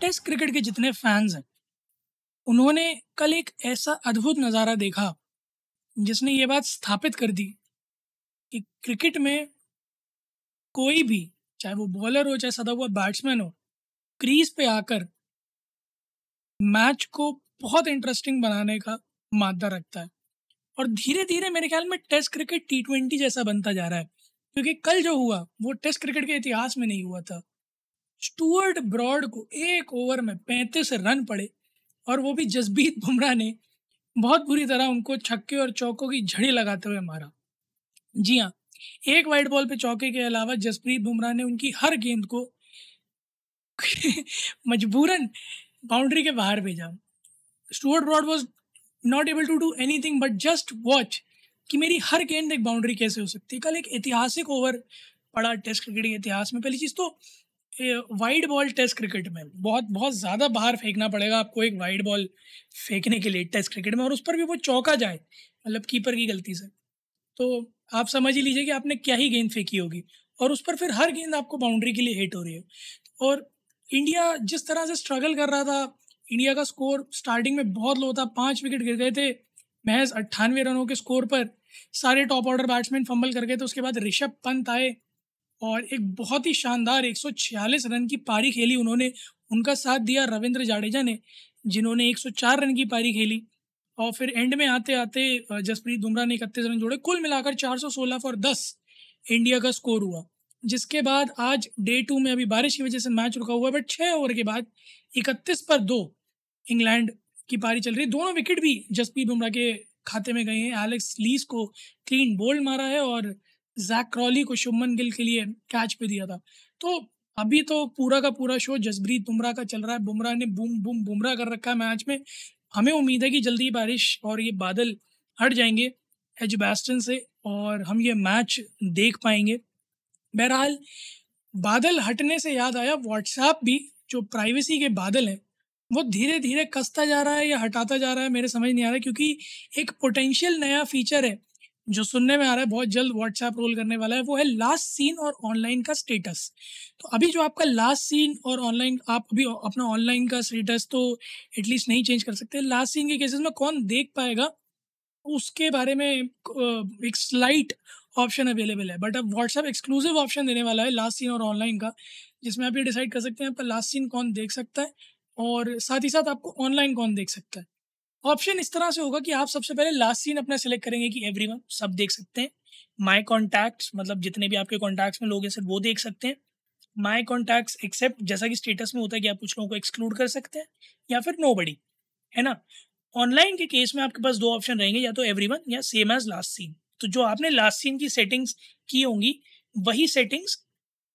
Test cricket के जितने fans हैं, उन्होंने कल एक ऐसा अद्भुत नज़ारा देखा, जिसने ये बात स्थापित कर दी कि क्रिकेट में कोई भी, चाहे वो बॉलर हो, चाहे सदा हुआ बैट्समैन हो, क्रीज पे आकर मैच को बहुत इंटरेस्टिंग बनाने का मादा रखता है। और धीरे धीरे मेरे ख्याल में टेस्ट क्रिकेट टी ट्वेंटी जैसा बनता जा रहा है, क्योंकि कल जो हुआ, वो टेस्ट क्रिकेट के इतिहास में नहीं हुआ था। स्टुअर्ट ब्रॉड को एक ओवर में पैंतीस रन पड़े और वो भी जसप्रीत बुमराह ने बहुत बुरी तरह उनको छक्के और चौकों की झड़ी लगाते हुए मारा। जी हाँ एक वाइट बॉल पे चौके के अलावा जसप्रीत बुमराह ने उनकी हर गेंद को मजबूरन बाउंड्री के बाहर भेजा। Stuart Broad was not able to do anything but just watch कि मेरी हर गेंद एक बाउंड्री कैसे हो सकती है। कल एक ऐतिहासिक ओवर पड़ा टेस्ट क्रिकेट के इतिहास में। पहली चीज़ तो वाइड बॉल टेस्ट क्रिकेट में बहुत बहुत ज़्यादा बाहर फेंकना पड़ेगा आपको एक वाइड बॉल फेंकने के लिए टेस्ट क्रिकेट में और उस पर भी वो चौका जाए मतलब कीपर की गलती से। तो आप समझ ही लीजिए कि आपने क्या ही गेंद फेंकी होगी और उस पर फिर हर गेंद आपको बाउंड्री के लिए हिट हो रही है। और इंडिया जिस तरह से स्ट्रगल कर रहा था इंडिया का स्कोर स्टार्टिंग में बहुत लो था, पाँच विकेट गिर गए थे, महज अट्ठानवे रनों के स्कोर पर सारे टॉप ऑर्डर बैट्समैन फंबल कर गए थे, उसके बाद ऋषभ पंत आए और एक बहुत ही शानदार 146 रन की पारी खेली उन्होंने, उनका साथ दिया रविंद्र जाडेजा ने, जिन्होंने 104 रन की पारी खेली। और फिर एंड में आते आते जसप्रीत बुमराह ने इकतीस रन जोड़े, कुल मिलाकर 416 फॉर 10 इंडिया का स्कोर हुआ। जिसके बाद आज डे टू में अभी बारिश की वजह से मैच रुका हुआ है बट छः ओवर के बाद इकतीस पर दो इंग्लैंड की पारी चल रही दोनों विकेट भी जसप्रीत बुमराह के खाते में गए हैं। एलेक्स लीस को क्लीन बोल्ड मारा है और जैक क्रॉली को शुभमन गिल के लिए कैच पे दिया था। तो अभी तो पूरा का पूरा शो जसप्रीत बुमराह का चल रहा है। बुमराह ने बूम बूम, बुमराह कर रखा है मैच में। हमें उम्मीद है कि जल्दी बारिश और ये बादल हट जाएँगे एजबैस्टन से और हम ये मैच देख पाएँगे। बहरहाल, बादल हटने से याद आया व्हाट्सएप भी जो प्राइवेसी के बादल हैं, वो धीरे धीरे कसता जा रहा है या हटाता जा रहा है, मेरे समझ नहीं आ रहा है, क्योंकि एक पोटेंशियल नया फीचर है। जो सुनने में आ रहा है, बहुत जल्द व्हाट्सएप रोल करने वाला है, वो है लास्ट सीन और ऑनलाइन का स्टेटस तो अभी जो आपका लास्ट सीन और ऑनलाइन आप अभी अपना ऑनलाइन का स्टेटस तो एटलीस्ट नहीं चेंज कर सकते. लास्ट सीन के केसेस में कौन देख पाएगा, उसके बारे में एक स्लाइट ऑप्शन अवेलेबल है. बट अब व्हाट्सएप एक्सक्लूसिव ऑप्शन देने वाला है लास्ट सीन और ऑनलाइन का, जिसमें आप ये डिसाइड कर सकते हैं आपका लास्ट सीन कौन देख सकता है और साथ ही साथ आपको ऑनलाइन कौन देख सकता है. ऑप्शन इस तरह से होगा कि आप सबसे पहले लास्ट सीन अपना सेलेक्ट करेंगे कि एवरीवन सब देख सकते हैं। माई कॉन्टैक्ट्स मतलब जितने भी आपके कॉन्टैक्ट्स में लोग हैं सिर्फ़ वो देख सकते हैं। माई कॉन्टैक्ट्स एक्सेप्ट जैसा कि स्टेटस में होता है कि आप कुछ लोगों को एक्सक्लूड कर सकते हैं, या फिर नो है ना? ऑनलाइन के केस में आपके पास दो ऑप्शन रहेंगे, या तो एवरी या सेम एज लास्ट सीन तो जो आपने लास्ट सीन की सेटिंग्स की होंगी, वही सेटिंग्स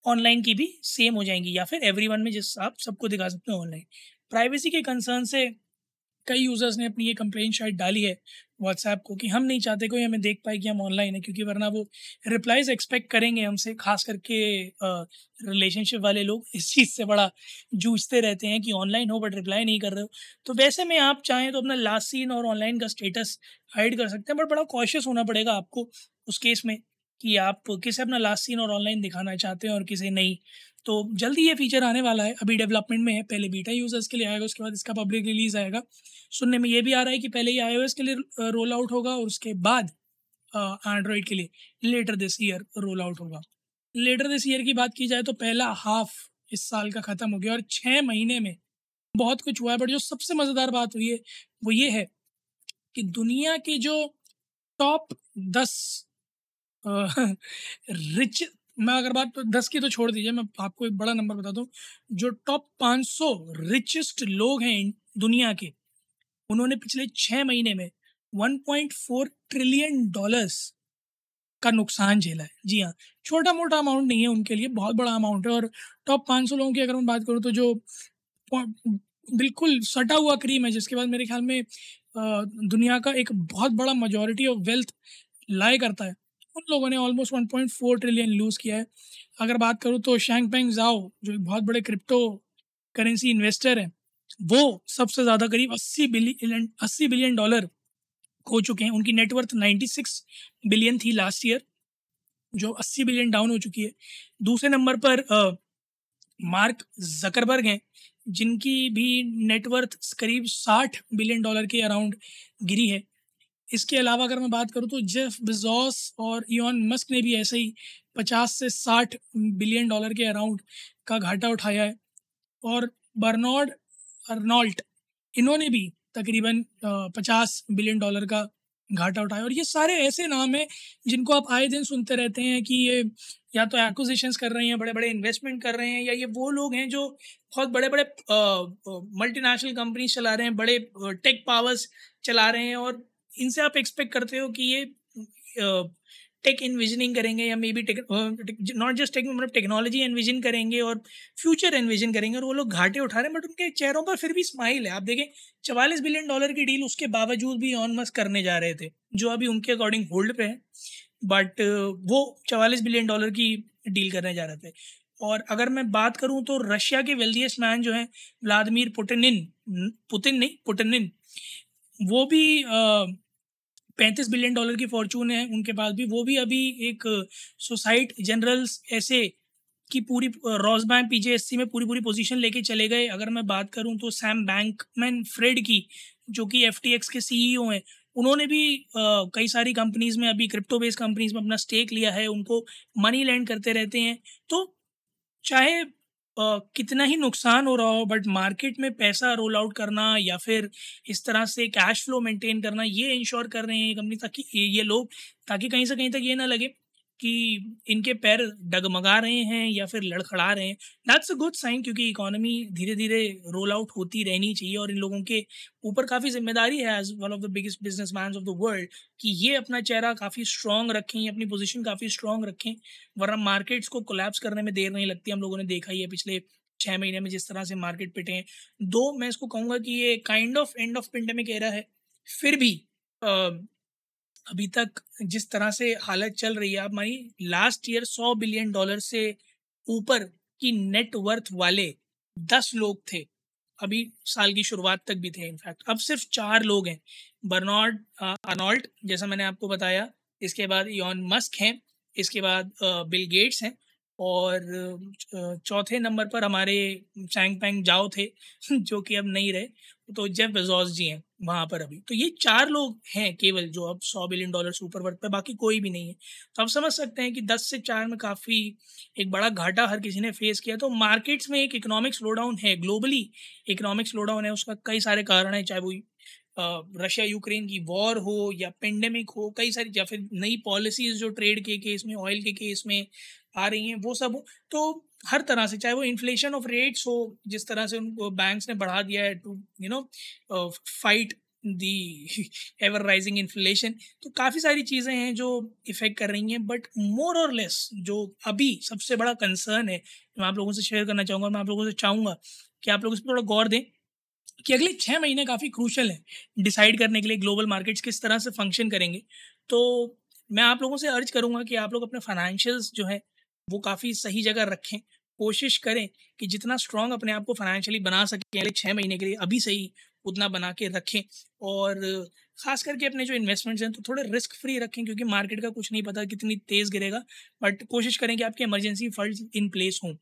ऑनलाइन की भी सेम हो जाएँगी, या फिर एवरी में जिस आप सबको दिखा सकते हैं ऑनलाइन प्राइवेसी के कंसर्न से कई यूज़र्स ने अपनी ये कंप्लेन शायद डाली है व्हाट्सएप को कि हम नहीं चाहते कोई हमें देख पाए कि हम ऑनलाइन है, क्योंकि वरना वो रिप्लाईज एक्सपेक्ट करेंगे हमसे, खास करके रिलेशनशिप वाले लोग इस चीज़ से बड़ा जूझते रहते हैं कि ऑनलाइन हो बट रिप्लाई नहीं कर रहे हो। तो वैसे में आप चाहें तो अपना लास्ट सीन और ऑनलाइन का स्टेटस हाइड कर सकते हैं बट बड़ा कॉशियस होना पड़ेगा आपको उस केस में। कि आप किसे अपना लास्ट सीन और ऑनलाइन दिखाना चाहते हैं और किसे नहीं। तो जल्दी ये फीचर आने वाला है। अभी डेवलपमेंट में है। पहले बीटा यूज़र्स के लिए आएगा, उसके बाद इसका पब्लिक रिलीज़ आएगा। सुनने में ये भी आ रहा है कि पहले ही आईओएस के लिए रोल आउट होगा और उसके बाद एंड्रॉयड के लिए later this year roll out होगा। लेटर दिस ईयर की बात की जाए तो पहला हाफ़ इस साल का ख़त्म हो गया और छः महीने में बहुत कुछ हुआ है। बट जो सबसे मज़ेदार बात हुई है, वो ये है कि दुनिया के जो टॉप दस रिच, मैं अगर बात दस की तो छोड़ दीजिए, मैं आपको एक बड़ा नंबर बता हूँ। जो टॉप पाँच सौ रिचेस्ट लोग हैं दुनिया के, उन्होंने पिछले छः महीने में one point four trillion dollars का नुकसान झेला है। जी हाँ छोटा मोटा अमाउंट नहीं है उनके लिए, बहुत बड़ा अमाउंट है और टॉप पाँच सौ लोगों की अगर मैं बात करूँ तो जो बिल्कुल सटा हुआ क्रीम है, जिसके बाद मेरे ख्याल में दुनिया का एक बहुत बड़ा मेजॉरिटी ऑफ़ वेल्थ लाई करता है। उन लोगों ने ऑलमोस्ट 1.4 ट्रिलियन लूज़ किया है। अगर बात करूँ तो शैंग पेंग जाओ जो एक बहुत बड़े क्रिप्टो करेंसी इन्वेस्टर हैं वो सबसे ज़्यादा करीब 80 बिलियन 80 बिलियन डॉलर हो चुके हैं। उनकी नेटवर्थ 96 बिलियन थी लास्ट ईयर जो 80 बिलियन डाउन हो चुकी है। दूसरे नंबर पर आ, मार्क जकरबर्ग हैं जिनकी भी नेटवर्थ करीब 60 बिलियन डॉलर के अराउंड गिरी है। इसके अलावा अगर मैं बात करूँ तो जेफ बिजॉस और इॉन मस्क ने भी ऐसे ही 50 से 60 बिलियन डॉलर के अराउंड का घाटा उठाया है। और बर्नॉर्ड अर्नॉल्ट, इन्होंने भी तकरीबन पचास बिलियन डॉलर का घाटा उठाया। और ये सारे ऐसे नाम हैं जिनको आप आए दिन सुनते रहते हैं कि ये या तो एक्विजिशंस कर रहे हैं बड़े बड़े इन्वेस्टमेंट कर रहे हैं या ये वो लोग हैं जो बहुत बड़े बड़े मल्टीनेशनल कंपनीज़ चला रहे हैं, बड़े टेक पावर्स चला रहे हैं और इनसे आप एक्सपेक्ट करते हो कि ये टेक इन्विजनिंग करेंगे या may be not just tech मतलब टेक्नोलॉजी इन्विजन करेंगे और फ्यूचर इन्विजन करेंगे और वो लोग घाटे उठा रहे हैं बट उनके चेहरों पर फिर भी स्माइल है। आप देखें, चवालीस बिलियन डॉलर की डील उसके बावजूद भी ऑन मस्क करने जा रहे थे, जो अभी उनके अकॉर्डिंग होल्ड पे है बट वो चवालीस बिलियन डॉलर की डील करने जा रहे थे। और अगर मैं बात करूँ तो रशिया के वेल्दियस्ट मैन जो हैं व्लादिमीर पुटिन पुतिन नहीं पुटिन वो भी पैंतीस बिलियन डॉलर की फॉर्चून है, उनके पास भी। वो भी अभी एक सोसाइट जनरल्स ऐसे की पूरी रॉस बैंक, पीजेएससी में पूरी पूरी पोजीशन लेके चले गए। अगर मैं बात करूँ तो सैम बैंकमैन फ्रेड की, जो कि एफटीएक्स के सीईओ हैं, उन्होंने भी कई सारी कंपनीज़ में अभी क्रिप्टो बेस्ड कंपनीज़ में अपना स्टेक लिया है, उनको मनी लैंड करते रहते हैं। तो चाहे कितना ही नुकसान हो रहा हो बट मार्केट में पैसा रोल आउट करना या फिर इस तरह से कैश फ्लो मेंटेन करना, ये इंश्योर कर रहे हैं कंपनी ताकि ये लोग, ताकि कहीं से कहीं तक ये ना लगे। कि इनके पैर डगमगा रहे हैं या फिर लड़खड़ा रहे हैं। दैट्स अ गुड साइन क्योंकि इकोनॉमी धीरे धीरे रोल आउट होती रहनी चाहिए और इन लोगों के ऊपर काफ़ी ज़िम्मेदारी है as one of the biggest businessman of the world कि ये अपना चेहरा काफ़ी स्ट्रॉन्ग रखें, अपनी पोजिशन काफ़ी स्ट्रॉन्ग रखें, वरना मार्केट्स को कोलेप्स करने में देर नहीं लगती। हम लोगों ने देखा ही है पिछले छः महीने में जिस तरह से मार्केट पिटे हैं। दो, मैं इसको कहूँगा कि ये kind of end of pandemic era है। फिर भी अभी तक जिस तरह से हालत चल रही है, आप मानिए लास्ट ईयर सौ बिलियन डॉलर से ऊपर की नेटवर्थ वाले दस लोग थे। अभी साल की शुरुआत तक भी थे इनफैक्ट अब सिर्फ़ चार लोग हैं। बर्नॉर्ड अर्नॉल्ट जैसा मैंने आपको बताया, इसके बाद यॉन मस्क हैं, इसके बाद बिल गेट्स हैं। और चौथे नंबर पर हमारे चैंग पैंग जाओ थे, जो कि अब नहीं रहे तो जेफ बेजोस जी हैं वहाँ पर अभी। तो ये चार लोग हैं केवल जो अब सौ बिलियन डॉलर से ऊपर वर्थ पे, बाकी कोई भी नहीं है। तो आप समझ सकते हैं कि दस से चार में काफ़ी एक बड़ा घाटा हर किसी ने फेस किया। तो मार्केट्स में एक इकोनॉमिक स्लो डाउन है, ग्लोबली इकोनॉमिक स्लो डाउन है, उसका कई सारे कारण है, चाहे वो रशिया यूक्रेन की वॉर हो या पेंडेमिक हो, कई सारी या फिर नई पॉलिसीज़ जो ट्रेड के केस में, ऑयल के केस में आ रही हैं, वो सब तो हर तरह से, चाहे वो इन्फ्लेशन ऑफ़ रेट्स हो, जिस तरह से उनको बैंक्स ने बढ़ा दिया है to you know fight the ever rising inflation तो काफ़ी सारी चीज़ें हैं जो इफ़ेक्ट कर रही हैं बट मोर और लेस जो अभी सबसे बड़ा कंसर्न है, मैं आप लोगों से शेयर करना चाहूँगा, मैं आप लोगों से चाहूँगा कि आप लोग इस पर थोड़ा गौर दें कि अगले छः महीने काफ़ी क्रूशल हैं डिसाइड करने के लिए ग्लोबल मार्केट्स किस तरह से फ़ंक्शन करेंगे। तो मैं आप लोगों से अर्ज़ करूँगा कि आप लोग अपने फाइनेंशियल्स जो है वो काफ़ी सही जगह रखें। कोशिश करें कि जितना स्ट्रांग अपने आप को फाइनेंशियली बना सकें अगले छः महीने के लिए, अभी से ही उतना बना के रखें। और ख़ास करके अपने जो इन्वेस्टमेंट्स हैं तो थोड़े रिस्क फ्री रखें, क्योंकि मार्केट का कुछ नहीं पता कितनी तेज़ गिरेगा। बट कोशिश करें कि आपके इमरजेंसी फंड इन प्लेस हों।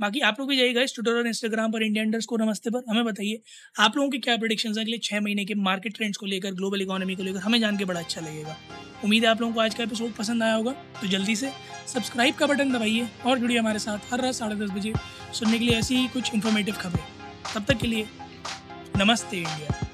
बाकी आप लोग भी जाइएगा ट्विटर और इंस्टाग्राम पर इंडिया इंडर्स को नमस्ते पर। हमें बताइए, आप लोगों के क्या प्रोडिक्शन अगले छः महीने के मार्केट ट्रेंड्स को लेकर ग्लोबल इकोनॉमी को लेकर? हमें जान के बड़ा अच्छा लगेगा। उम्मीद है आप लोगों को आज का एपिसोड पसंद आया होगा तो जल्दी से सब्सक्राइब का बटन दबाइए और जुड़िए हमारे साथ हर रात साढ़े दस बजे सुनने के लिए ऐसी ही कुछ इन्फॉर्मेटिव खबरें। तब तक के लिए, नमस्ते इंडिया